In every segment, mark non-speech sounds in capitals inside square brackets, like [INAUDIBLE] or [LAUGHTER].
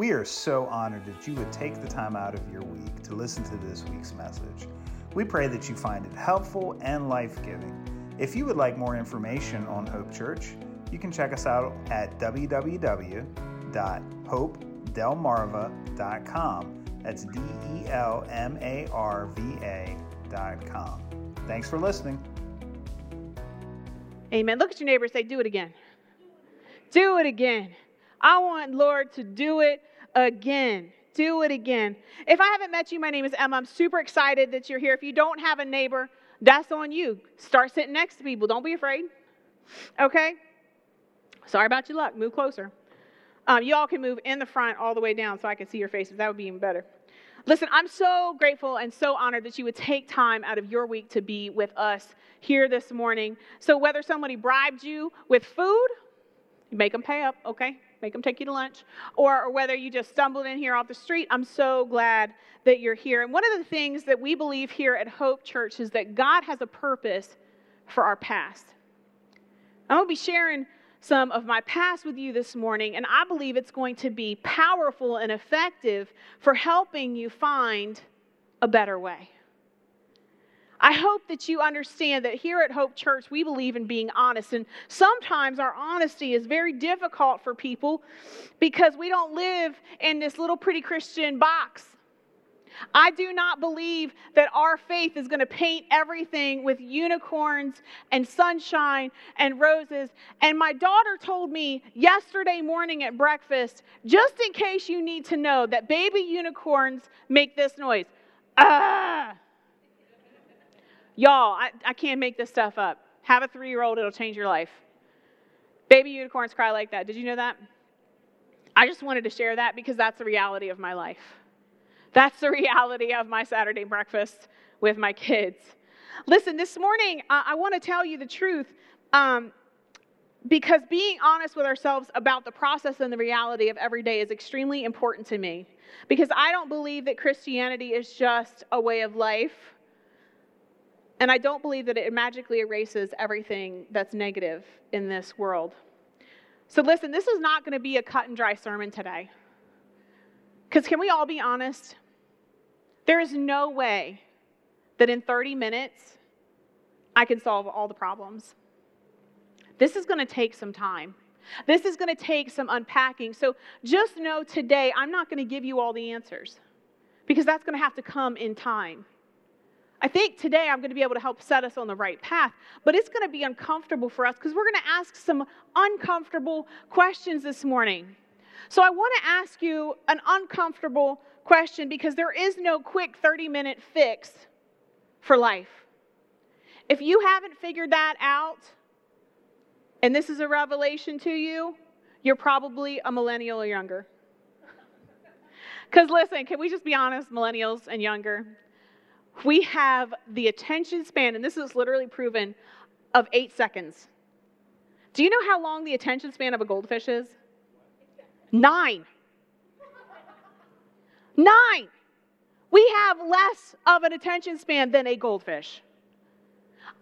We are so honored that you would take the time out of your week to listen to this week's message. We pray that you find it helpful and life giving. If you would like more information on Hope Church, you can check us out at www.hopedelmarva.com. That's D E L M A R V A.com. Thanks for listening. Amen. Look at your neighbor say, Do it again. Do it again. I want Lord to do it again. Do it again. If I haven't met you, my name is Emma. I'm super excited that you're here. If you don't have a neighbor, that's on you. Start sitting next to people. Don't be afraid. Okay? Sorry about your luck. Move closer. Um, you all can move in the front all the way down so I can see your faces. That would be even better. Listen, I'm so grateful and so honored that you would take time out of your week to be with us here this morning. So, whether somebody bribed you with food, make them pay up, okay? Make them take you to lunch. Or, or whether you just stumbled in here off the street, I'm so glad that you're here. And one of the things that we believe here at Hope Church is that God has a purpose for our past. I'm going to be sharing some of my past with you this morning, and I believe it's going to be powerful and effective for helping you find a better way. I hope that you understand that here at Hope Church, we believe in being honest. And sometimes our honesty is very difficult for people because we don't live in this little pretty Christian box. I do not believe that our faith is going to paint everything with unicorns and sunshine and roses. And my daughter told me yesterday morning at breakfast, just in case you need to know, that baby unicorns make this noise. Ah! Y'all, I, I can't make this stuff up. Have a three year old, it'll change your life. Baby unicorns cry like that. Did you know that? I just wanted to share that because that's the reality of my life. That's the [LAUGHS] reality of my Saturday breakfast with my kids. Listen, this morning, I want to tell you the truth um, because being honest with ourselves about the process and the reality of every day is extremely important to me. Because I don't believe that Christianity is just a way of life and I don't believe that it magically erases everything that's negative in this world. So, listen, this is not going to be a cut and dry sermon today. Because, can we all be honest? There is no way that in 30 minutes I can solve all the problems. This is going to take some time. This is going to take some unpacking. So, just know today I'm not going to give you all the answers because that's going to have to come in time. I think today I'm going to be able to help set us on the right path, but it's going to be uncomfortable for us because we're going to ask some uncomfortable questions this morning. So I want to ask you an uncomfortable question because there is no quick 30 minute fix for life. If you haven't figured that out, and this is a revelation to you, you're probably a millennial or younger. Because listen, can we just be honest, millennials and younger? We have the attention span, and this is literally proven, of eight seconds. Do you know how long the attention span of a goldfish is? Nine. Nine. We have less of an attention span than a goldfish.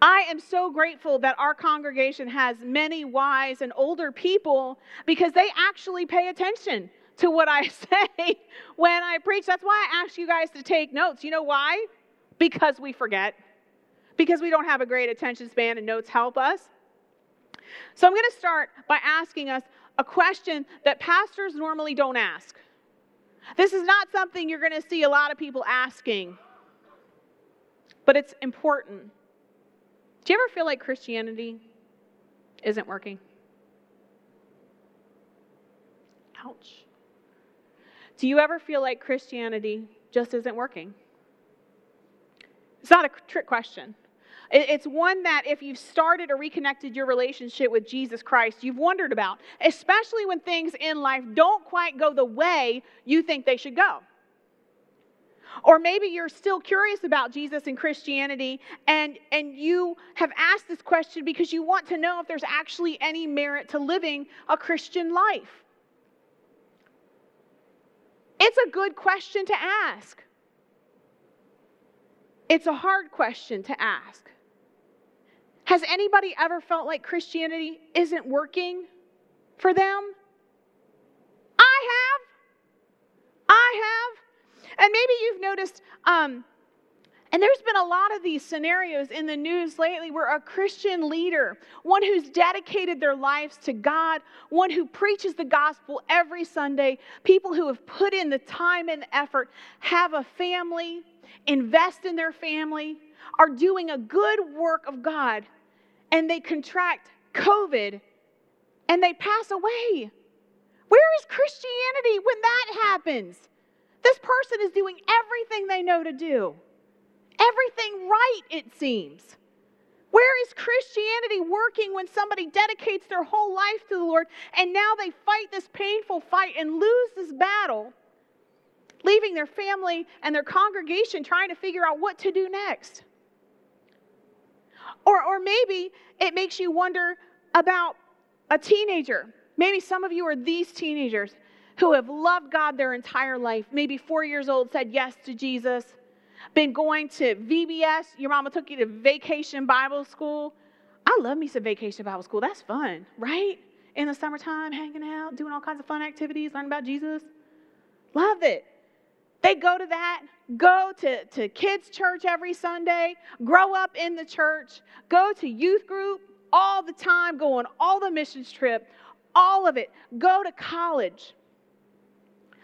I am so grateful that our congregation has many wise and older people because they actually pay attention to what I [LAUGHS] say when I preach. That's why I ask you guys to take notes. You know why? Because we forget, because we don't have a great attention span and notes help us. So I'm going to start by asking us a question that pastors normally don't ask. This is not something you're going to see a lot of people asking, but it's important. Do you ever feel like Christianity isn't working? Ouch. Do you ever feel like Christianity just isn't working? It's not a trick question. It's one that if you've started or reconnected your relationship with Jesus Christ, you've wondered about, especially when things in life don't quite go the way you think they should go. Or maybe you're still curious about Jesus and Christianity and, and you have asked this question because you want to know if there's actually any merit to living a Christian life. It's a good question to ask. It's a hard question to ask. Has anybody ever felt like Christianity isn't working for them? I have. I have. And maybe you've noticed um, and there's been a lot of these scenarios in the news lately where a Christian leader, one who's dedicated their lives to God, one who preaches the gospel every Sunday, people who have put in the time and effort, have a family, invest in their family, are doing a good work of God, and they contract COVID and they pass away. Where is Christianity when that happens? This person is doing everything they know to do, everything right, it seems. Where is Christianity working when somebody dedicates their whole life to the Lord and now they fight this painful fight and lose this battle, leaving their family and their congregation trying to figure out what to do next? Or, or maybe it makes you wonder about a teenager. Maybe some of you are these teenagers who have loved God their entire life, maybe four years old, said yes to Jesus, been going to VBS, your mama took you to vacation Bible school. I love me some vacation Bible school. That's fun, right? In the summertime, hanging out, doing all kinds of fun activities, learning about Jesus. Love it. They go to that, go to, to kids' church every Sunday, grow up in the church, go to youth group all the time, go on all the missions trip, all of it. Go to college.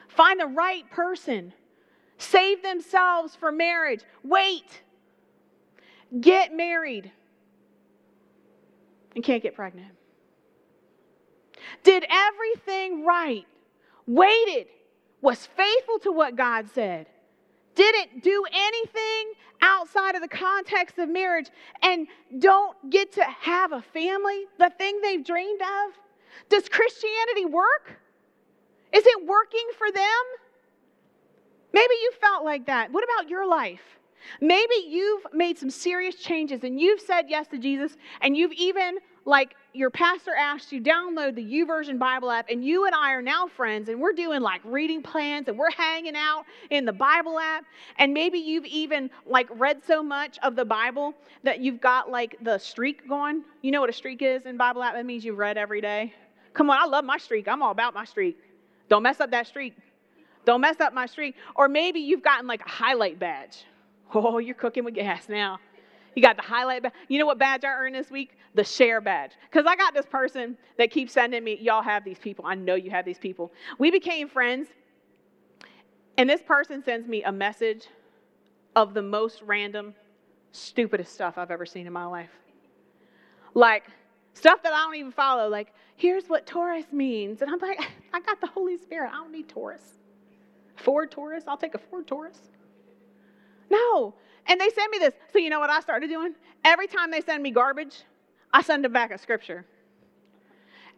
Find the right person. Save themselves for marriage. Wait. Get married. And can't get pregnant. Did everything right. Waited. Was faithful to what God said. Didn't do anything outside of the context of marriage and don't get to have a family, the thing they've dreamed of? Does Christianity work? Is it working for them? Maybe you felt like that. What about your life? Maybe you've made some serious changes and you've said yes to Jesus and you've even like your pastor asked you download the YouVersion Bible app and you and I are now friends and we're doing like reading plans and we're hanging out in the Bible app and maybe you've even like read so much of the Bible that you've got like the streak going. You know what a streak is in Bible app? That means you've read every day. Come on, I love my streak. I'm all about my streak. Don't mess up that streak. Don't mess up my streak. Or maybe you've gotten like a highlight badge. Oh, you're cooking with gas now. You got the highlight badge. You know what badge I earned this week? The share badge. Because I got this person that keeps sending me, y'all have these people. I know you have these people. We became friends, and this person sends me a message of the most random, stupidest stuff I've ever seen in my life. Like, Stuff that I don't even follow, like, here's what Taurus means. And I'm like, I got the Holy Spirit. I don't need Taurus. Ford Taurus? I'll take a Ford Taurus. No. And they send me this. So you know what I started doing? Every time they send me garbage, I send them back a scripture.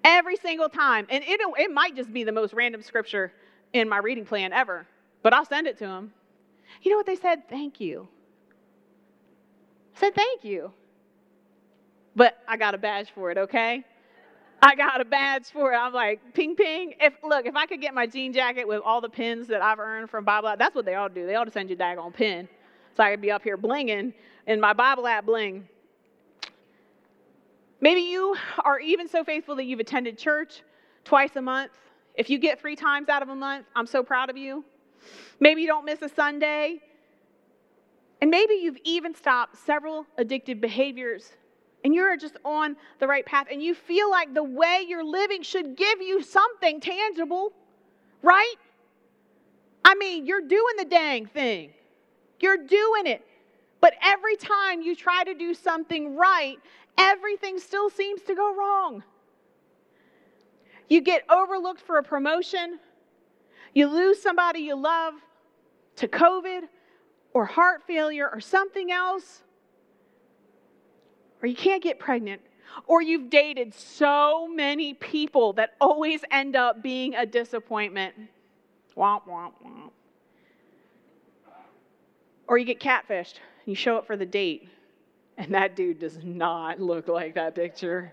Every single time. And it, it might just be the most random scripture in my reading plan ever, but I'll send it to them. You know what they said? Thank you. I said, thank you but I got a badge for it, okay? I got a badge for it. I'm like, ping, ping. If look, if I could get my jean jacket with all the pins that I've earned from Bible app, that's what they all do. They all just send you a daggone pin, so I could be up here blinging in my Bible app bling. Maybe you are even so faithful that you've attended church twice a month. If you get three times out of a month, I'm so proud of you. Maybe you don't miss a Sunday. And maybe you've even stopped several addictive behaviors and you're just on the right path and you feel like the way you're living should give you something tangible, right? I mean, you're doing the dang thing, you're doing it. But every time you try to do something right, everything still seems to go wrong. You get overlooked for a promotion, you lose somebody you love to COVID or heart failure or something else or you can't get pregnant, or you've dated so many people that always end up being a disappointment. Womp, womp, womp. Or you get catfished, and you show up for the date, and that dude does not look like that picture.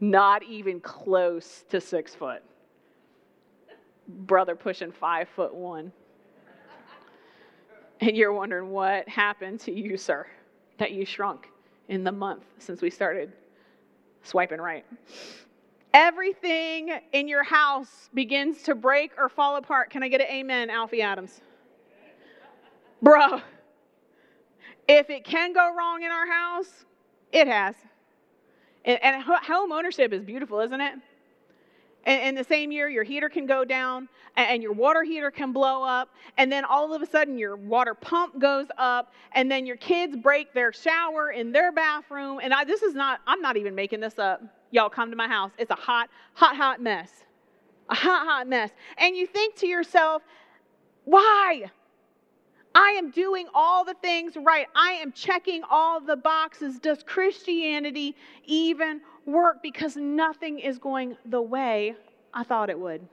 Not even close to six foot. Brother pushing five foot one. And you're wondering what happened to you, sir, that you shrunk in the month since we started swiping right. Everything in your house begins to break or fall apart. Can I get an amen, Alfie Adams? Bro, if it can go wrong in our house, it has. And, and home ownership is beautiful, isn't it? And in the same year, your heater can go down and your water heater can blow up. And then all of a sudden, your water pump goes up. And then your kids break their shower in their bathroom. And I, this is not, I'm not even making this up. Y'all come to my house. It's a hot, hot, hot mess. A hot, hot mess. And you think to yourself, why? I am doing all the things right. I am checking all the boxes. Does Christianity even work? Because nothing is going the way I thought it would.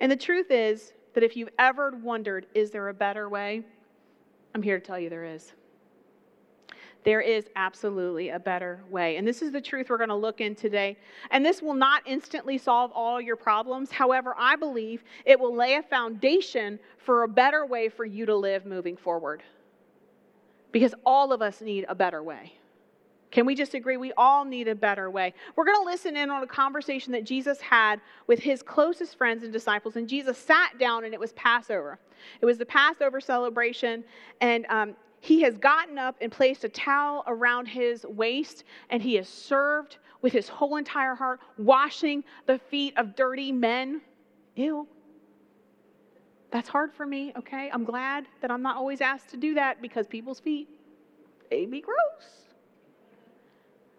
And the truth is that if you've ever wondered, is there a better way? I'm here to tell you there is. There is absolutely a better way. And this is the truth we're going to look in today. And this will not instantly solve all your problems. However, I believe it will lay a foundation for a better way for you to live moving forward. Because all of us need a better way. Can we just agree? We all need a better way. We're going to listen in on a conversation that Jesus had with his closest friends and disciples. And Jesus sat down, and it was Passover. It was the Passover celebration. And um, he has gotten up and placed a towel around his waist, and he has served with his whole entire heart, washing the feet of dirty men. Ew. That's hard for me, okay? I'm glad that I'm not always asked to do that because people's feet, they be gross.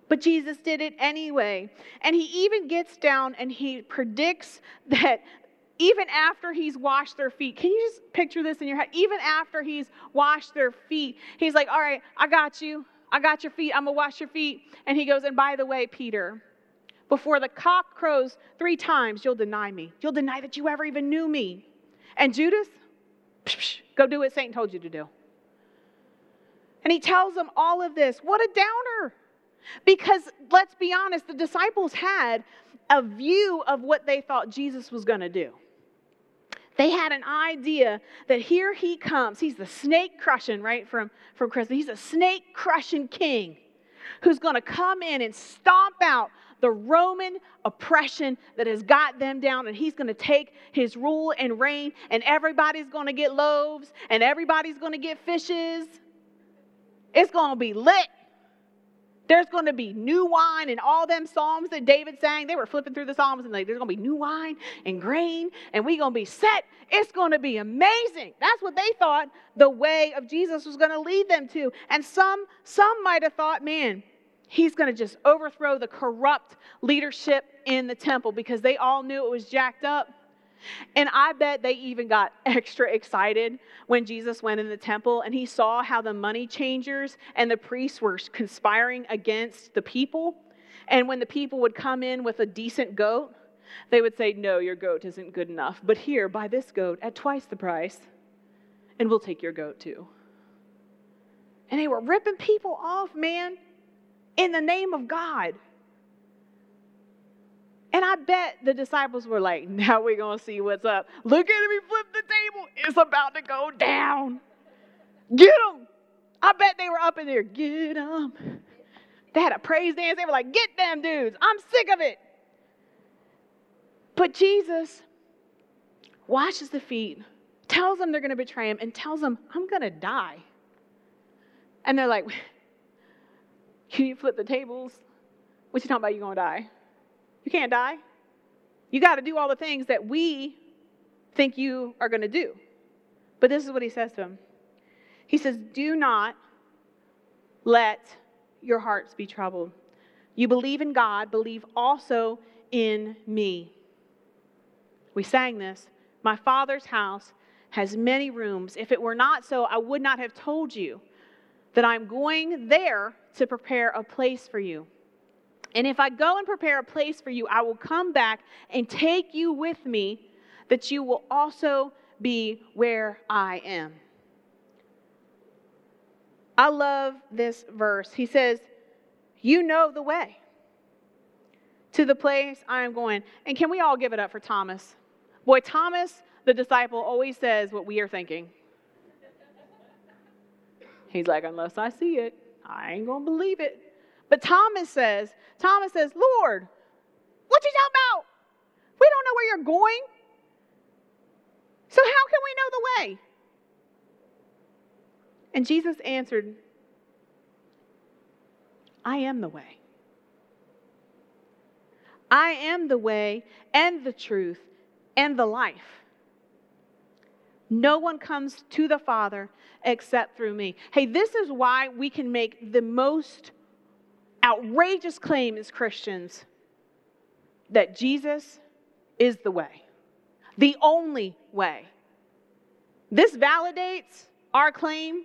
But Jesus did it anyway. And he even gets down and he predicts that even after he's washed their feet, can you just picture this in your head? Even after he's washed their feet, he's like, All right, I got you. I got your feet. I'm going to wash your feet. And he goes, And by the way, Peter, before the cock crows three times, you'll deny me. You'll deny that you ever even knew me. And Judas, psh, psh, go do what Satan told you to do. And he tells them all of this. What a downer. Because let's be honest, the disciples had a view of what they thought Jesus was going to do. They had an idea that here he comes. He's the snake crushing, right, from, from Christmas. He's a snake crushing king who's going to come in and stomp out the Roman oppression that has got them down, and he's going to take his rule and reign, and everybody's going to get loaves, and everybody's going to get fishes. It's going to be lit. There's going to be new wine and all them psalms that David sang. They were flipping through the psalms and like, there's going to be new wine and grain and we're going to be set. It's going to be amazing. That's what they thought the way of Jesus was going to lead them to. And some some might have thought, man, he's going to just overthrow the corrupt leadership in the temple because they all knew it was jacked up. And I bet they even got [LAUGHS] extra excited when Jesus went in the temple and he saw how the money changers and the priests were conspiring against the people. And when the people would come in with a decent goat, they would say, No, your goat isn't good enough. But here, buy this goat at twice the price, and we'll take your goat too. And they were ripping people off, man, in the name of God. And I bet the disciples were like, now we're going to see what's up. Look at him, he flipped the table. It's about to go down. Get him. I bet they were up in there. Get them. They had a praise dance. They were like, get them dudes. I'm sick of it. But Jesus washes the feet, tells them they're going to betray him, and tells them, I'm going to die. And they're like, [LAUGHS] can you flip the tables? What you talking about? You going to die? You can't die. You got to do all the things that we think you are going to do. But this is what he says to him He says, Do not let your hearts be troubled. You believe in God, believe also in me. We sang this. My Father's house has many rooms. If it were not so, I would not have told you that I'm going there to prepare a place for you. And if I go and prepare a place for you, I will come back and take you with me, that you will also be where I am. I love this verse. He says, You know the way to the place I am going. And can we all give it up for Thomas? Boy, Thomas, the disciple, always says what we are thinking. He's like, Unless I see it, I ain't going to believe it. But Thomas says, Thomas says, Lord, what you talking about? We don't know where you're going. So, how can we know the way? And Jesus answered, I am the way. I am the way and the truth and the life. No one comes to the Father except through me. Hey, this is why we can make the most outrageous claim as Christians that Jesus is the way, the only way. This validates our claim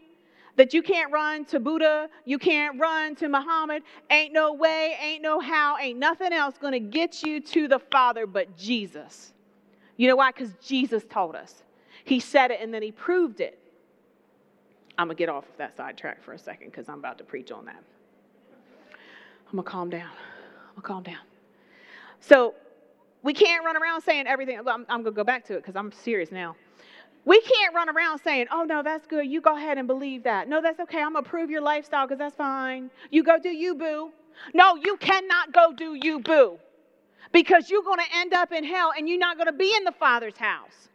that you can't run to Buddha, you can't run to Muhammad. Ain't no way, ain't no how, ain't nothing else to get you to the Father but Jesus. You know why? Because Jesus told us. He said it and then he proved it. I'm to get off of that sidetrack for a second because I'm about to preach on that. I'm going to calm down. I'm going to calm down. So, we can't run around saying everything. I'm, I'm going to go back to it because I'm serious now. We can't run around saying, oh, no, that's good. You go ahead and believe that. No, that's okay. I'm going to approve your lifestyle because that's fine. You go do you, boo. No, you cannot go do you, boo. Because you're going to end up in hell and you're not going to be in the Father's house.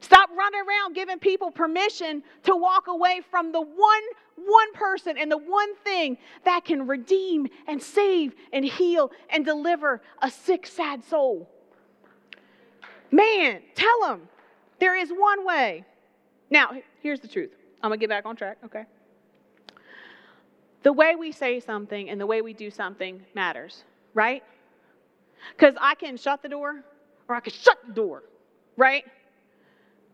Stop running around giving people permission to walk away from the one one person and the one thing that can redeem and save and heal and deliver a sick sad soul. Man, tell them there is one way. Now, here's the truth. I'm going to get back on track, okay? The way we say something and the way we do something matters, right? Because I can shut the door or I can shut the door, right?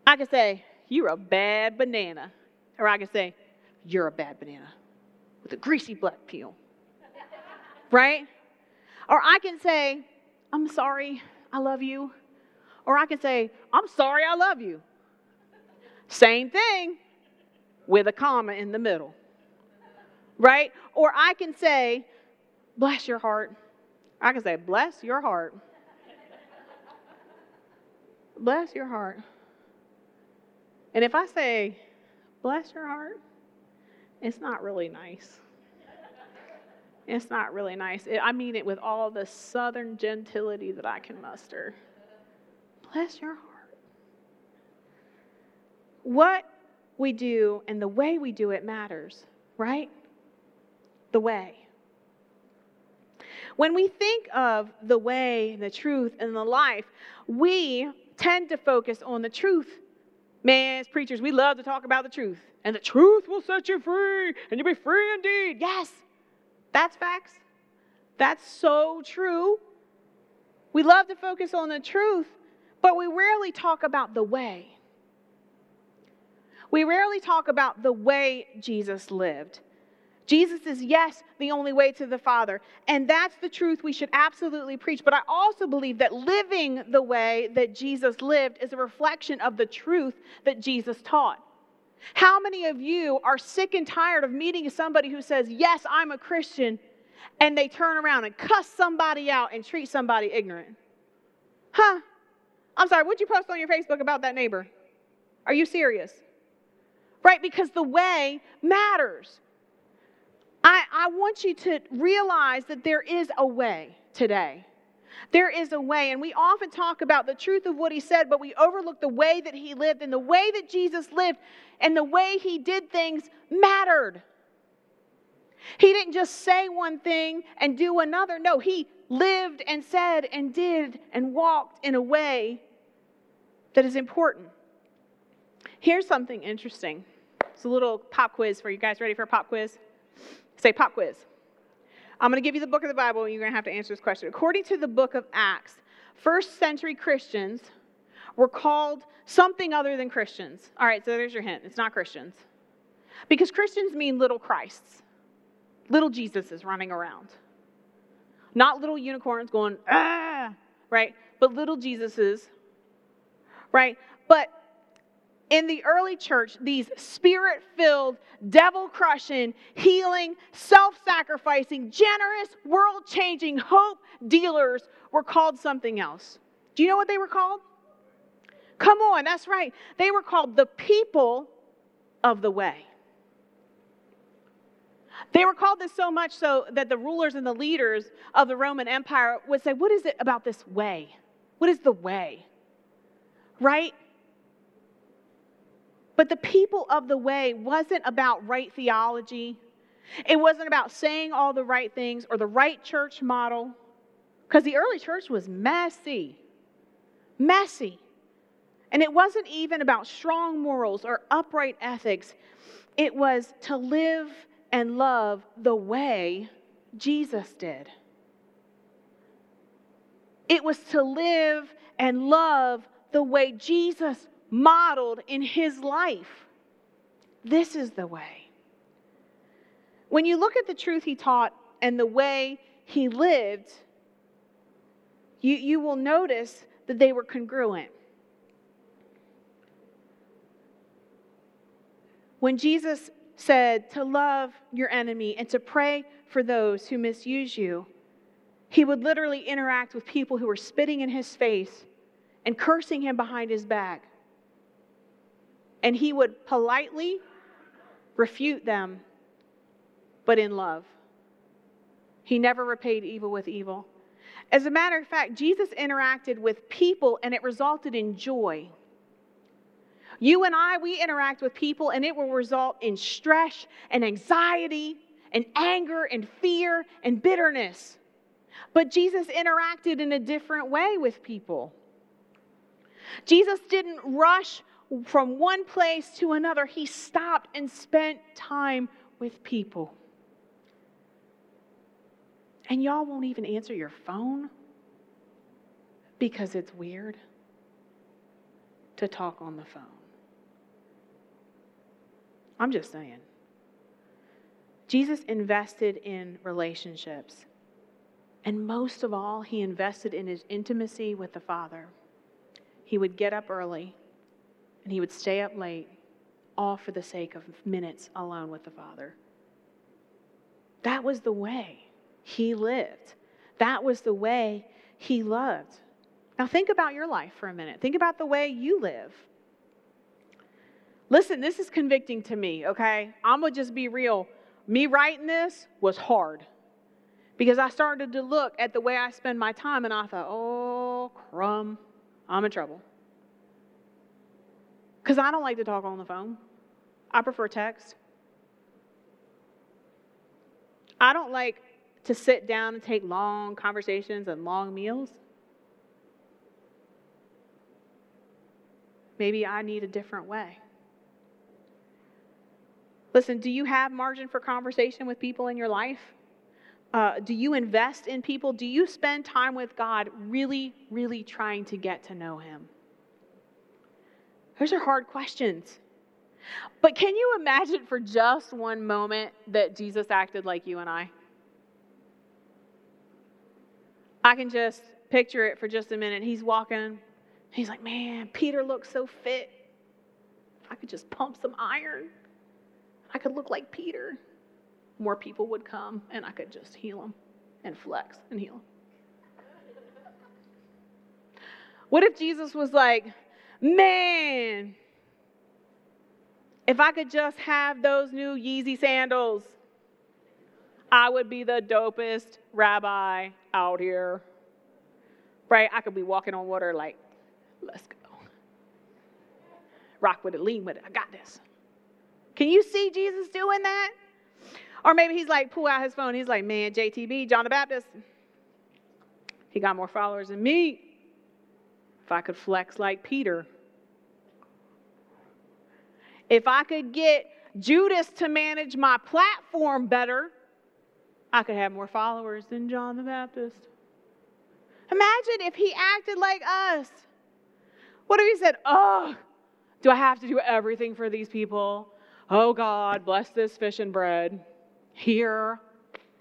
I can say, You're a bad banana. Or I can say, You're a bad banana with a greasy black peel. right? Or I can say, I'm sorry, I love you. Or I can say, I'm sorry, I love you. Same thing with a comma in the middle. Right? Or I can say, bless your heart. I can say, bless your heart. bless your heart. And if I say, bless your heart, it's not really nice. It's not really nice. I mean it with all the southern gentility that I can muster. Bless your heart. What we do and the way we do it matters, right? The way. When we think of the way, the truth, and the life, we tend to focus on the truth Man, as preachers, we love to talk about the truth. And the truth will set you free, and you'll be free indeed. Yes, that's facts. That's so true. We love to focus on the truth, but we rarely talk about the way. We rarely talk about the way Jesus lived. Jesus is, yes, the only way to the Father. And that's the truth we should absolutely preach. But I also believe that living the way that Jesus lived is a reflection of the truth that Jesus taught. How many of you are sick and tired of meeting somebody who says, Yes, I'm a Christian, and they turn around and cuss somebody out and treat somebody ignorant? Huh? I'm sorry, what'd you post on your Facebook about that neighbor? Are you serious? Right? Because the way matters. I, want you to realize that there is a way today. There is a way. And we often talk about the truth of what he said, but we overlook the way that he lived. And the way that Jesus lived and the way he did things mattered. He didn't just say one thing and do another. No, he lived and said and did and walked in a way that is important. Here's something interesting. It's a little pop quiz for you guys. Ready for a pop quiz? Say pop quiz. I'm going to give you the book of the Bible, and you're going to have to answer this question. According to the book of Acts, first century Christians were called something other than Christians. All right, so there's your hint. It's not Christians. Because Christians mean little Christs, little Jesuses running around. Not little unicorns going, ah, right? But little Jesuses, right? But in the early church, these spirit filled, devil crushing, healing, self sacrificing, generous, world changing hope dealers were called something else. Do you know what they were called? Come on, that's right. They were called the people of the way. They were called this so much so that the rulers and the leaders of the Roman Empire would say, What is it about this way? What is the way? Right? But the people of the way wasn't about right theology. It wasn't about saying all the right things or the right church model. Because the early church was messy. Messy. And it wasn't even about strong morals or upright ethics. It was to live and love the way Jesus did. It was to live and love the way Jesus modeled in his life. This is the way. When you look at the truth he taught and the way he lived, you, you will notice that they were congruent. When Jesus said to love your enemy and to pray for those who misuse you, he would literally interact with people who were spitting in his face and cursing him behind his back. And he would politely refute them, but in love. He never repaid evil with evil. As a matter of fact, Jesus interacted with people and it resulted in joy. You and I, we interact with people and it will result in stress and anxiety and anger and fear and bitterness. But Jesus interacted in a different way with people. Jesus didn't rush from one place to another, he stopped and spent time with people. And y'all won't even answer your phone because it's weird to talk on the phone. I'm just saying. Jesus invested in relationships. And most of all, he invested in his intimacy with the Father. He would get up early and he would stay up late, all for the sake of minutes alone with the Father. That was the way he lived, that was the way he loved. Now, think about your life for a minute. Think about the way you live. Listen, this is convicting to me, okay? I'm gonna just be real. Me writing this was hard because I started to look at the way I spend my time and I thought, oh, crumb, I'm in trouble. Because I don't like to talk on the phone, I prefer text. I don't like to sit down and take long conversations and long meals. Maybe I need a different way. Listen, do you have margin for conversation with people in your life? Uh, do you invest in people? Do you spend time with God really, really trying to get to know Him? Those are hard questions. But can you imagine for just one moment that Jesus acted like you and I? I can just picture it for just a minute. He's walking, he's like, Man, Peter looks so fit. I could just pump some iron. I could look like Peter. More people would come and I could just heal them and flex and heal. What if Jesus was like, man, if I could just have those new Yeezy sandals, I would be the dopest rabbi out here. Right? I could be walking on water like, let's go. Rock with it, lean with it. I got this. Can you see Jesus doing that? Or maybe he's like, pull out his phone. He's like, man, JTB, John the Baptist, he got more followers than me. If I could flex like Peter, if I could get Judas to manage my platform better, I could have more followers than John the Baptist. Imagine if he acted like us. What if he said, Oh, do I have to do everything for these people? Oh God, bless this fish and bread. Here,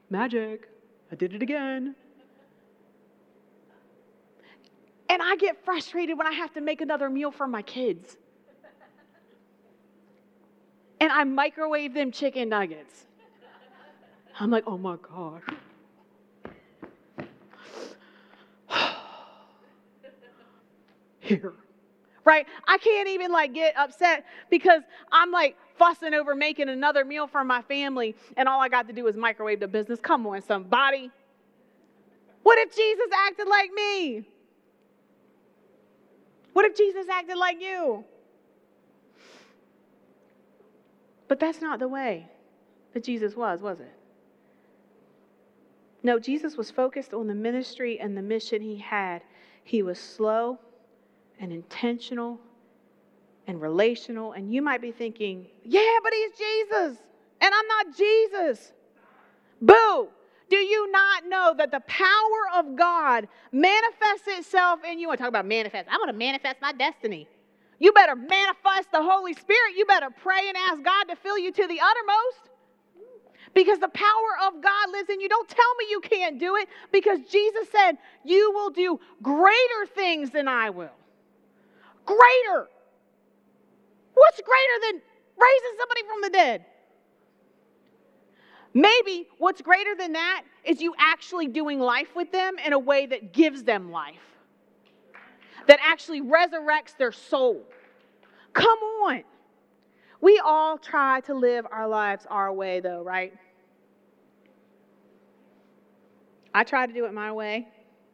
magic. I did it again. And I get frustrated when I have to make another meal for my kids. And I microwave them chicken nuggets. I'm like, oh my gosh. [SIGHS] Here right? I can't even like get upset because I'm like fussing over making another meal for my family and all I got to do is microwave the business. Come on, somebody. What if Jesus acted like me? What if Jesus acted like you? But that's not the way that Jesus was, was it? No, Jesus was focused on the ministry and the mission he had. He was slow and intentional and relational. And you might be thinking, yeah, but he's Jesus, and I'm not Jesus. Boo! Do you not know that the power of God manifests itself in you? I talk about manifest. I'm going to manifest my destiny. You better manifest the Holy Spirit. You better pray and ask God to fill you to the uttermost. Because the power of God lives in you. Don't tell me you can't do it because Jesus said, You will do greater things than I will. Greater. What's greater than raising somebody from the dead? Maybe what's greater than that is you actually doing life with them in a way that gives them life, that actually resurrects their soul. Come on. We all try to live our lives our way, though, right? I try to do it my way.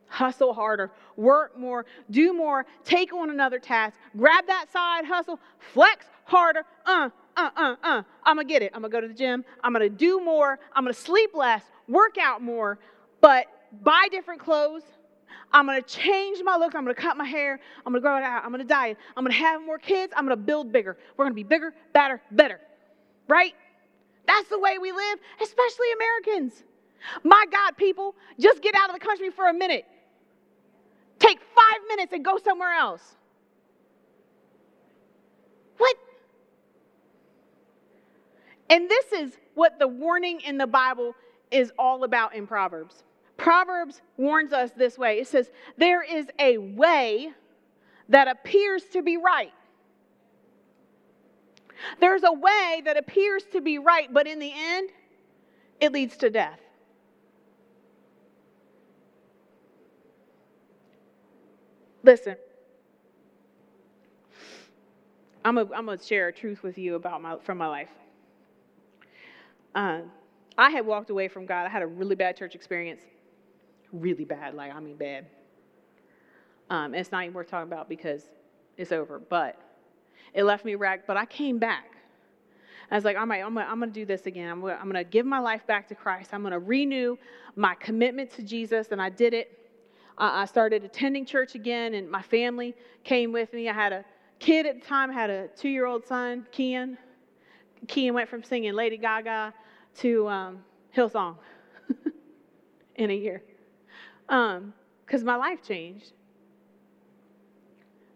Hustle harder, work more, do more, take on another task, grab that side hustle, flex harder. Uh, uh, uh, uh. I'm gonna get it. I'm gonna go to the gym. I'm gonna do more. I'm gonna sleep less, work out more, but buy different clothes. I'm gonna change my look. I'm gonna cut my hair. I'm gonna grow it out. I'm gonna diet. I'm gonna have more kids. I'm gonna build bigger. We're gonna be bigger, better, better. Right? That's the way we live, especially Americans. My God, people, just get out of the country for a minute. Take five minutes and go somewhere else. What? And this is what the warning in the Bible is all about in Proverbs. Proverbs warns us this way it says, There is a way that appears to be right. There's a way that appears to be right, but in the end, it leads to death. Listen, I'm going to share a truth with you about my, from my life. Uh, I had walked away from God. I had a really bad church experience. Really bad, like, I mean, bad. Um, it's not even worth talking about because it's over, but it left me wrecked. But I came back. I was like, all right, I'm gonna, I'm gonna do this again. I'm gonna, I'm gonna give my life back to Christ. I'm gonna renew my commitment to Jesus, and I did it. I started attending church again, and my family came with me. I had a kid at the time, I had a two year old son, Kian. Kian went from singing Lady Gaga to um, Hillsong [LAUGHS] in a year because um, my life changed.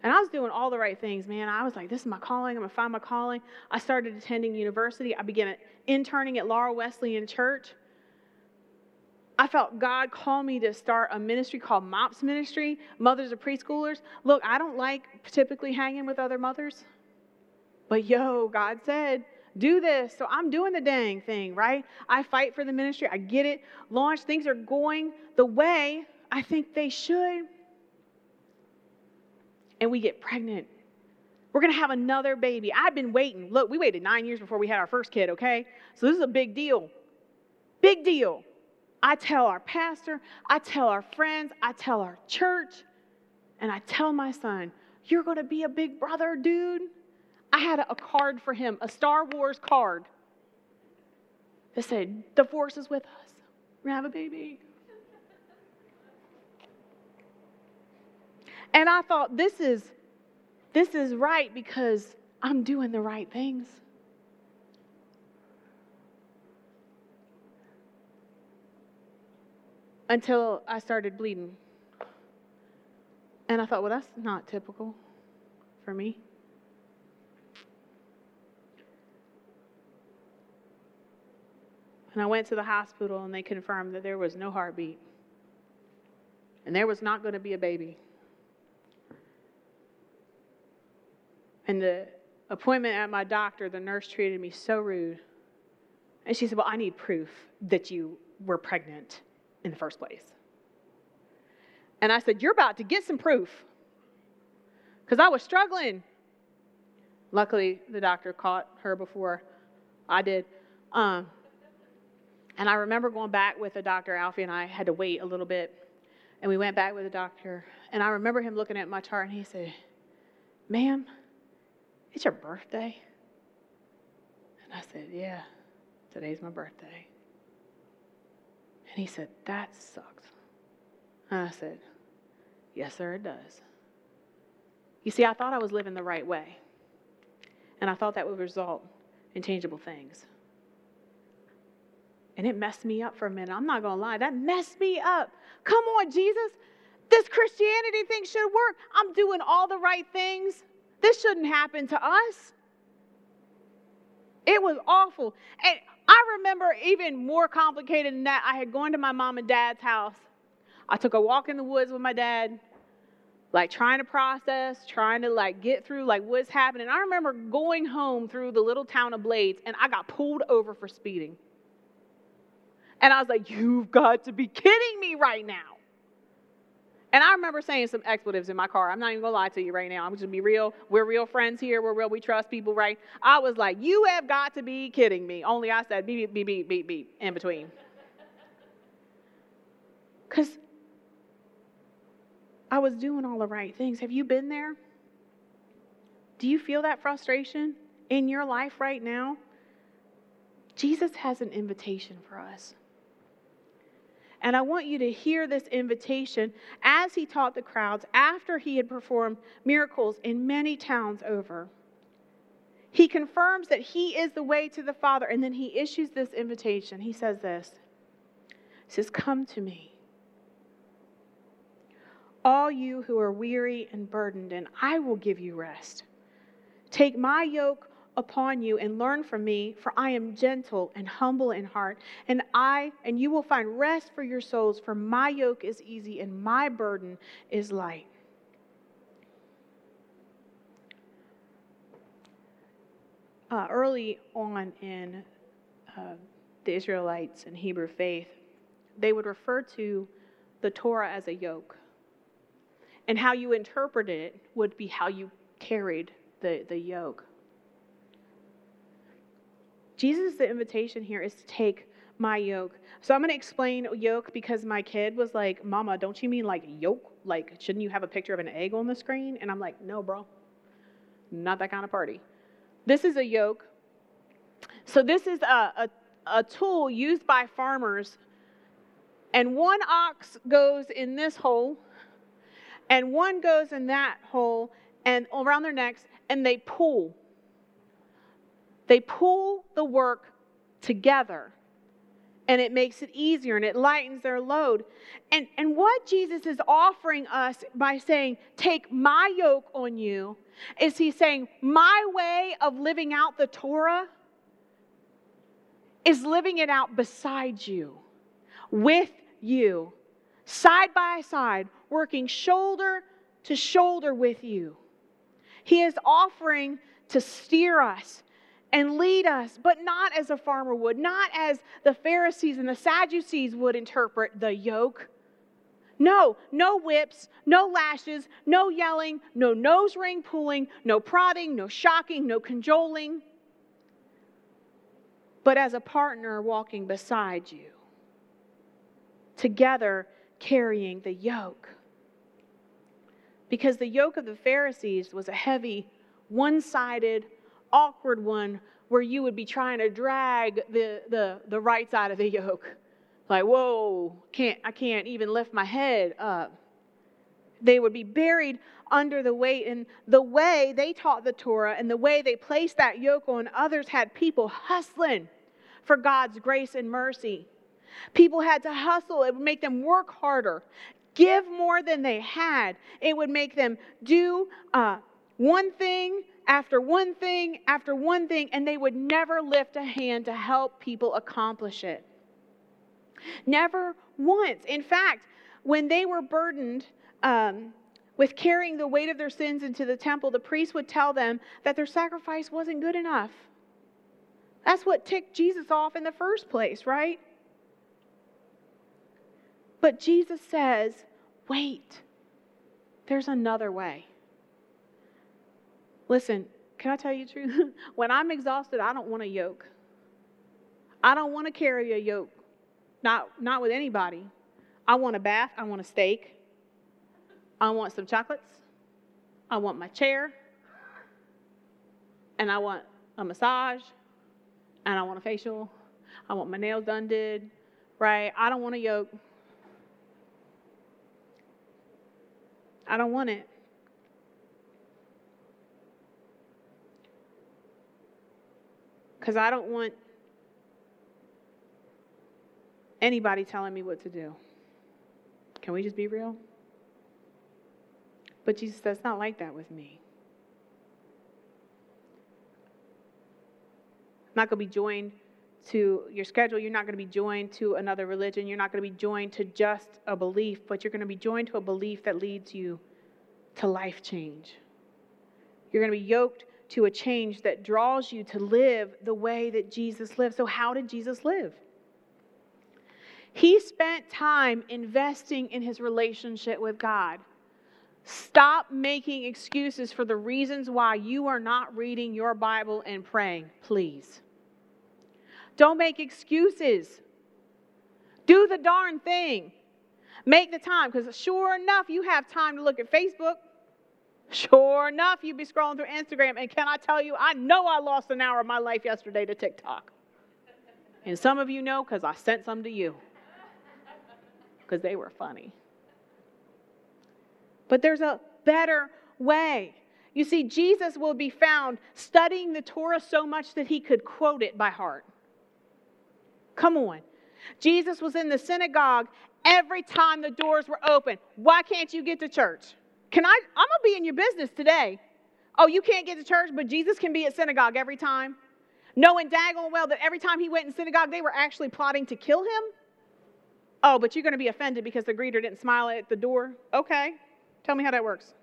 And I was doing all the right things, man. I was like, this is my calling. I'm going to find my calling. I started attending university. I began interning at Laurel Wesleyan Church. I felt God call me to start a ministry called MOPS Ministry, Mothers of Preschoolers. Look, I don't like typically hanging with other mothers, but yo, God said, do this. So I'm doing the dang thing, right? I fight for the ministry. I get it. Launch, things are going the way I think they should. And we get pregnant. We're going to have another baby. I've been waiting. Look, we waited nine years before we had our first kid, okay? So this is a big deal. Big deal. I tell our pastor, I tell our friends, I tell our church, and I tell my son, You're going to be a big brother, dude. I had a card for him, a Star Wars card that said, The force is with us. We're going to have a baby. And I thought, this is, this is right because I'm doing the right things. until I started bleeding. And I thought, well, that's not typical for me. And I went to the hospital and they confirmed that there was no heartbeat. And there was not going to be a baby. And the appointment at my doctor, the nurse treated me so rude. And she said, Well, I need proof that you were pregnant in the first place. And I said, You're about to get some proof. Because I was struggling. Luckily, the doctor caught her before I did. Um, and I remember going back with the doctor, Alfie and I had to wait a little bit. And we went back with the doctor. And I remember him looking at my chart and he said, Ma'am, it's your birthday. And I said, Yeah, today's my birthday. And he said, That sucks. And I said, Yes, sir, it does. You see, I thought I was living the right way. And I thought that would result in tangible things. And it messed me up for a minute. I'm not going to lie. That messed me up. Come on, Jesus. This Christianity thing should work. I'm doing all the right things. This shouldn't happen to us. It was awful. And I remember even more complicated than that. I had gone to my mom and dad's house. I took a walk in the woods with my dad, like trying to process, trying to like get through like what's happening. I remember going home through the little town of Blades and I got pulled over for speeding. And I was like, You've got to be kidding me right now. And I remember saying some expletives in my car. I'm not even gonna lie to you right now. I'm just gonna be real. We're real friends here. We're real. We trust people, right? I was like, You have got to be kidding me. Only I said beep, beep, beep, beep, beep in between. Because I was doing all the right things. Have you been there? Do you feel that frustration in your life right now? Jesus has an invitation for us. And I want you to hear this invitation as he taught the crowds after he had performed miracles in many towns over. He confirms that he is the way to the Father, and then he issues this invitation. He says this He says, Come to me, all you who are weary and burdened, and I will give you rest. Take my yoke upon you and learn from me, for I am gentle and humble in heart, and I and you will find rest for your souls, for my yoke is easy and my burden is light. Uh, early on in uh, the Israelites and Hebrew faith, they would refer to the Torah as a yoke. And how you interpreted it would be how you carried the, the yoke. Jesus' the invitation here is to take my yoke. So I'm going to explain yoke because my kid was like, Mama, don't you mean like yoke? Like, shouldn't you have a picture of an egg on the screen? And I'm like, No, bro. Not that kind of party. This is a yoke. So this is a, a, a tool used by farmers. And one ox goes in this hole, and one goes in that hole, and around their necks, and they pull they pull the work together and it makes it easier and it lightens their load. And, and what Jesus is offering us by saying, Take my yoke on you, is he saying, My way of living out the Torah is living it out beside you, with you, side by side, working shoulder to shoulder with you. He is offering to steer us and lead us, but not as a farmer would, not as the Pharisees and the Sadducees would interpret the yoke. No, no whips, no lashes, no yelling, no nose ring pulling, no prodding, no shocking, no cajoling, but as a partner walking beside you, together carrying the yoke. Because the yoke of the Pharisees was a heavy, one sided, awkward one where you would be trying to drag the, the, the right side of the yoke. Like, whoa, can't, I can't even lift my head up. They would be buried under the weight. And the way they taught the Torah and the way they placed that yoke on others had people hustling for God's grace and mercy. People had to hustle, it would make them work harder, give more than they had. It would make them do uh, one thing after one thing after one thing, and they would never lift a hand to help people accomplish it. Never once. In fact, when they were burdened um, with carrying the weight of their sins into the temple, the priest would tell them that their sacrifice wasn't good enough. That's what ticked Jesus off in the first place, right? But Jesus says, wait, there's another way. Listen, can I tell you the truth? [LAUGHS] when I'm exhausted, I don't want a yoke. I don't want to carry a yoke, not, not with anybody. I want a bath, I want a steak, I want some chocolates, I want my chair, and I want a massage, and I want a facial. I want my nails done did, right? I don't want a yoke. I don't want it. Because I don't want anybody telling me what to do. Can we just be real? But Jesus says, not like that with me. I'm not going to be joined to your schedule. You're not going to be joined to another religion. You're not going to be joined to just a belief, but you're going to be joined to a belief that leads you to life change. You're going to be yoked to a change that draws you to live the way that Jesus lived. So, how did Jesus live? He spent time investing in his relationship with God. Stop making excuses for the reasons why you are not reading your Bible and praying, please. Don't make excuses. Do the darn thing. Make the time, because sure enough, you have time to look at Facebook. Sure enough, you'd be scrolling through Instagram. And can I tell you, I know I lost an hour of my life yesterday to TikTok. And some of you know because I sent some to you, because they were funny. But there's a better way. You see, Jesus will be found studying the Torah so much that he could quote it by heart. Come on. Jesus was in the synagogue every time the doors were open. Why can't you get to church? Can I? I'm to be in your business today. Oh, you can't get to church, but Jesus can be at synagogue every time? Knowing daggone well that every time he went in synagogue, they were actually plotting to kill him? Oh, but you're going to be offended because the greeter didn't smile at the door? Okay. Tell me how that works.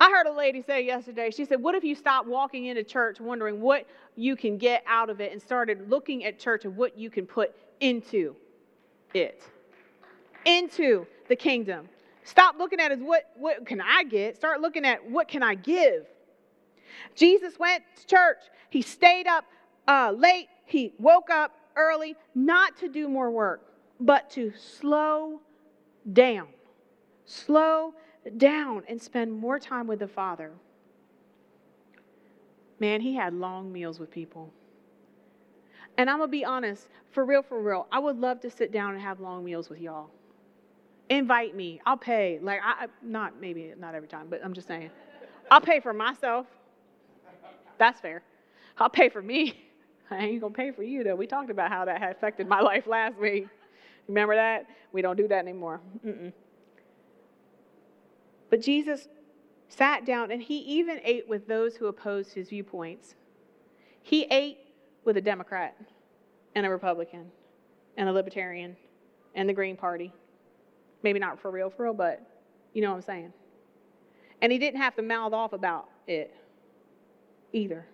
I heard a lady say yesterday, she said, What if you stopped walking into church wondering what you can get out of it and started looking at church and what you can put into it? Into the kingdom. Stop looking at as what, what can I get? Start looking at what can I give? Jesus went to church. He stayed up uh, late. He woke up early, not to do more work, but to slow down. Slow down and spend more time with the Father. Man, he had long meals with people. And I'm going to be honest, for real, for real, I would love to sit down and have long meals with y'all. Invite me. I'll pay. Like, I, not maybe not every time, but I'm just saying. I'll pay for myself. That's fair. I'll pay for me. [LAUGHS] I ain't to pay for you, though. We talked about how that had affected my [LAUGHS] life last week. Remember that? We don't do that anymore. Mm-mm. But Jesus sat down and he even ate with those who opposed his viewpoints. He ate with a Democrat and a Republican and a Libertarian and the Green Party. Maybe not for real, for real, but you know what I'm saying. And he didn't have to mouth off about it either.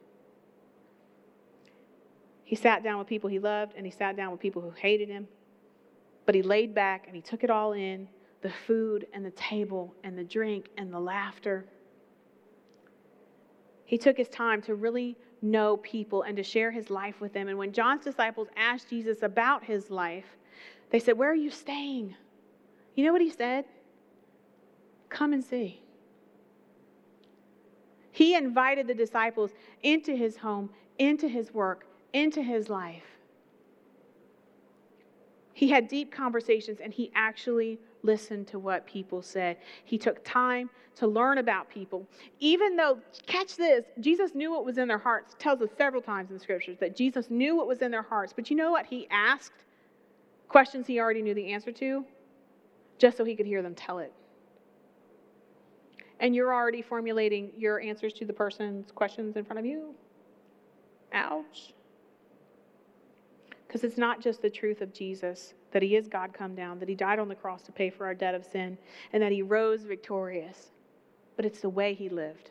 He sat down with people he loved and he sat down with people who hated him, but he laid back and he took it all in the food and the table and the drink and the laughter. He took his time to really know people and to share his life with them. And when John's disciples asked Jesus about his life, they said, Where are you staying? You know what he said? Come and see. He invited the disciples into his home, into his work, into his life. He had deep conversations and he actually listened to what people said. He took time to learn about people. Even though, catch this, Jesus knew what was in their hearts. It tells us several times in the scriptures that Jesus knew what was in their hearts. But you know what? He asked questions he already knew the answer to just so he could hear them tell it. And you're already formulating your answers to the person's questions in front of you. Ouch. Because it's not just the truth of Jesus that he is God come down, that he died on the cross to pay for our debt of sin, and that he rose victorious. But it's the way he lived.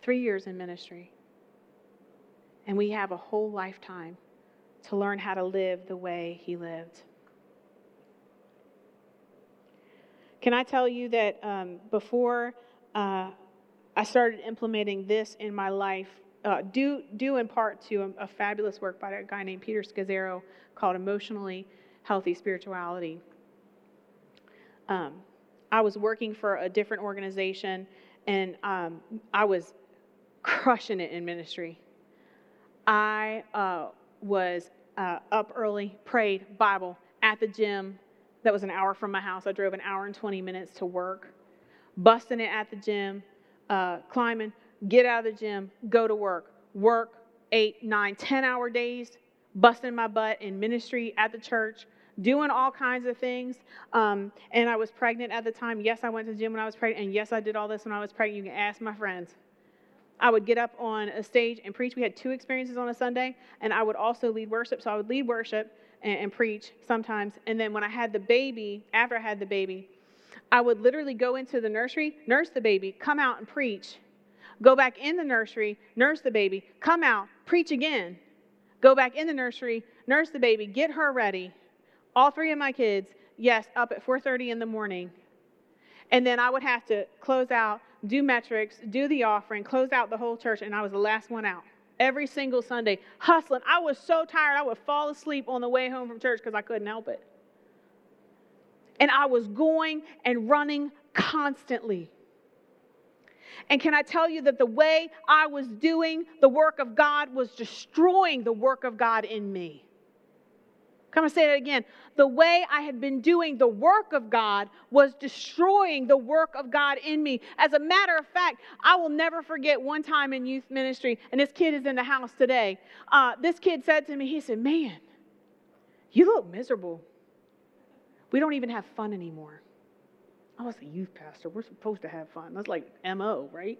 Three years in ministry. And we have a whole lifetime to learn how to live the way he lived. Can I tell you that um, before uh, I started implementing this in my life, uh, due, due in part to a, a, fabulous work by a guy named Peter Scazzero called Emotionally Healthy Spirituality. Um, I was working for a different organization and um, I was crushing it in ministry. I uh, was uh, up early, prayed, Bible at the gym. That was an hour from my house. I drove an hour and 20 minutes to work, busting it at the gym, uh, climbing, get out of the gym, go to work, work eight, nine, 10 hour days, busting my butt in ministry at the church, doing all kinds of things. Um, and I was pregnant at the time. Yes, I went to the gym when I was pregnant. And yes, I did all this when I was pregnant. You can ask my friends. I would get up on a stage and preach. We had two experiences on a Sunday, and I would also lead worship. So I would lead worship and, and preach sometimes. And then when I had the baby, after I had the baby, I would literally go into the nursery, nurse the baby, come out and preach. Go back in the nursery, nurse the baby, come out, preach again. Go back in the nursery, nurse the baby, get her ready. All three of my kids, yes, up at 4:30 in the morning. And then I would have to close out, do metrics, do the offering, close out the whole church, and I was the last one out. Every single Sunday, hustling. I was so tired, I would fall asleep on the way home from church because I couldn't help it. And I was going and running constantly. And can I tell you that the way I was doing the work of God was destroying the work of God in me? I come on, say that again. The way I had been doing the work of God was destroying the work of God in me. As a matter of fact, I will never forget one time in youth ministry, and this kid is in the house today. Uh, this kid said to me, he said, Man, you look miserable. We don't even have fun anymore. I was a youth pastor. We're supposed to have fun. That's like MO, right?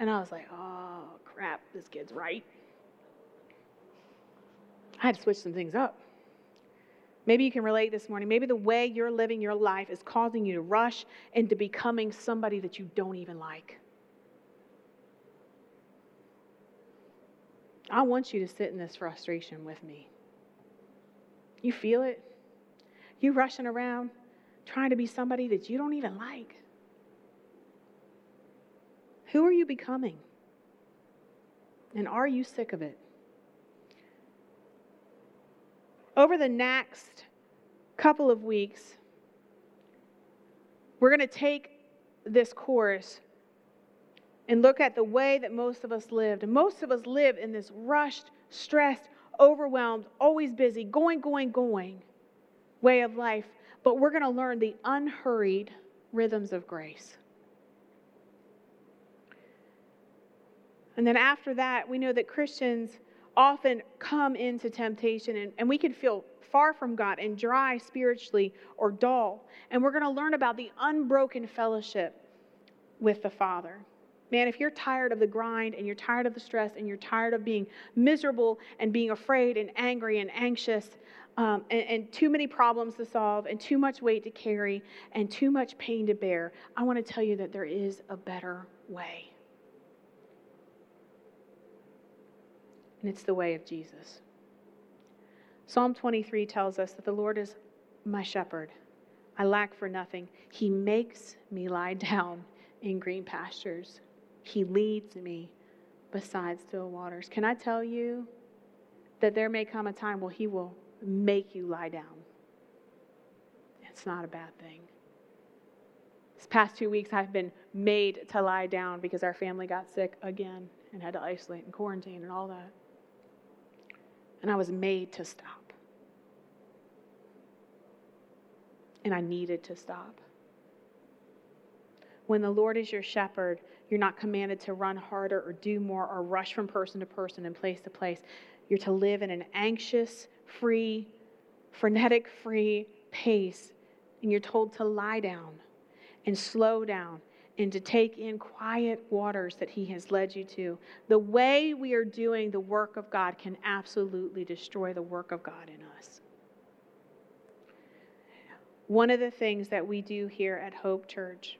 And I was like, oh, crap, this kid's right. I had to switch some things up. Maybe you can relate this morning. Maybe the way you're living your life is causing you to rush into becoming somebody that you don't even like. I want you to sit in this frustration with me. You feel it? You rushing around trying to be somebody that you don't even like. Who are you becoming? And are you sick of it? Over the next couple of weeks, we're going to take this course and look at the way that most of us lived. Most of us live in this rushed, stressed, overwhelmed, always busy, going, going, going way of life. But we're going to learn the unhurried rhythms of grace. And then after that, we know that Christians often come into temptation and, and we can feel far from God and dry spiritually or dull. And we're going to learn about the unbroken fellowship with the Father. Man, if you're tired of the grind and you're tired of the stress and you're tired of being miserable and being afraid and angry and anxious um, and, and too many problems to solve and too much weight to carry and too much pain to bear, I want to tell you that there is a better way. And it's the way of Jesus. Psalm 23 tells us that the Lord is my shepherd. I lack for nothing. He makes me lie down in green pastures. He leads me beside still waters. Can I tell you that there may come a time where He will make you lie down? It's not a bad thing. This past two weeks, I've been made to lie down because our family got sick again and had to isolate and quarantine and all that and I was made to stop. And I needed to stop. When the Lord is your shepherd, you're not commanded to run harder or do more or rush from person to person and place to place. You're to live in an anxious, free, frenetic free pace. And you're told to lie down and slow down and to take in quiet waters that He has led you to. The way we are doing the work of God can absolutely destroy the work of God in us. One of the things that we do here at Hope Church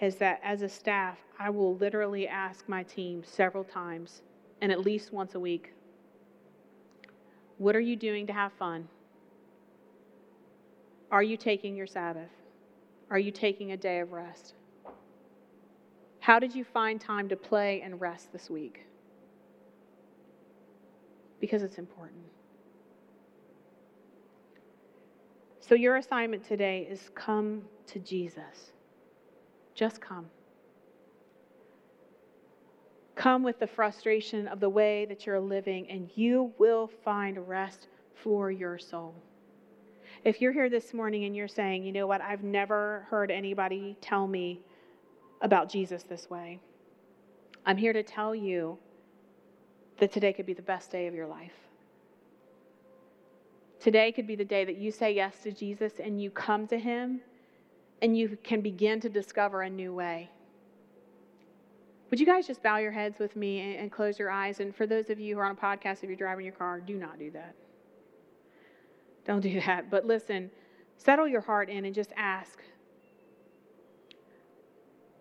is that as a staff, I will literally ask my team several times and at least once a week what are you doing to have fun? Are you taking your Sabbath? Are you taking a day of rest? How did you find time to play and rest this week? Because it's important. So, your assignment today is come to Jesus. Just come. Come with the frustration of the way that you're living, and you will find rest for your soul. If you're here this morning and you're saying, you know what, I've never heard anybody tell me about Jesus this way, I'm here to tell you that today could be the best day of your life. Today could be the day that you say yes to Jesus and you come to Him and you can begin to discover a new way. Would you guys just bow your heads with me and, close your eyes? And for those of you who are on a podcast, if you're driving your car, do not do that. Don't do that. But listen, settle your heart in and just ask.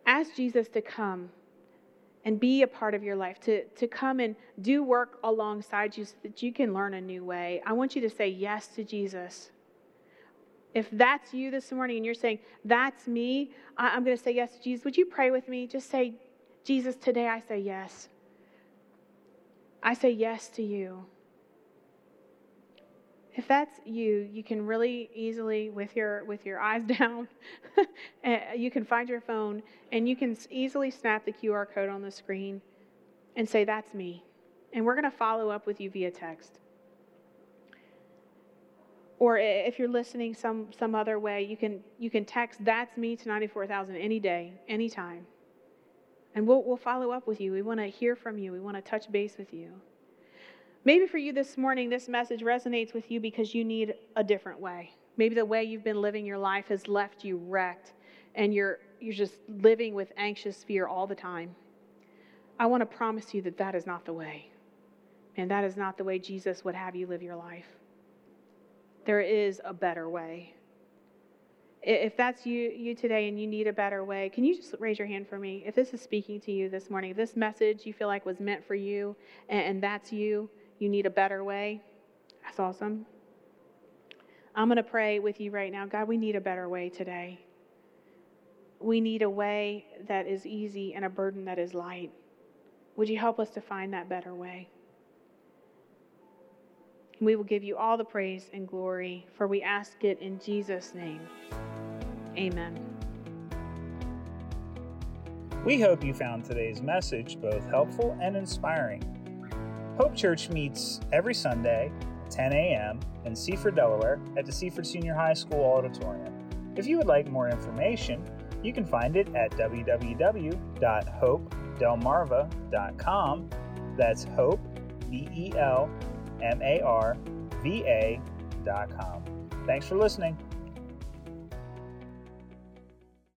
Ask Jesus to come and be a part of your life, to, to come and do work alongside you so that you can learn a new way. I want you to say yes to Jesus. If that's you this morning and you're saying, That's me, I'm going to say yes to Jesus, would you pray with me? Just say, Jesus, today I say yes. I say yes to you. If that's you, you can really easily, with your with your eyes [LAUGHS] down, eh, you can find your phone and you can easily snap the QR code on the screen and say, "That's me," and we're going to follow up with you via text. Or if you're listening some some other way, you can you can text "That's me" to ninety four thousand any day, anytime, and we'll we'll follow up with you. We want to hear from you. We want to touch base with you. Maybe for you this morning, this message resonates with you because you need a different way. Maybe the way you've been living your life has left you wrecked and you're, you're just living with anxious fear all the time. I want to promise you that that is not the way. And that is not the way Jesus would have you live your life. There is a better way. If that's you, you today and you need a better way, can you just raise your hand for me? If this is speaking to you this morning, if this message you feel like was meant for you and, and that's you, you need a better way. That's awesome. I'm going to pray with you right now. God, we need a better way today. We need a way that is easy and a burden that is light. Would you help us to find that better way? We will give you all the praise and glory, for we ask it in Jesus' name. Amen. We hope you found today's message both helpful and inspiring. Hope Church meets every Sunday, 10 a.m., in Seaford, Delaware, at the Seaford Senior High School Auditorium. If you would like more information, you can find it at www.hopedelmarva.com. That's hope, D E L M A R V A.com. Thanks for listening.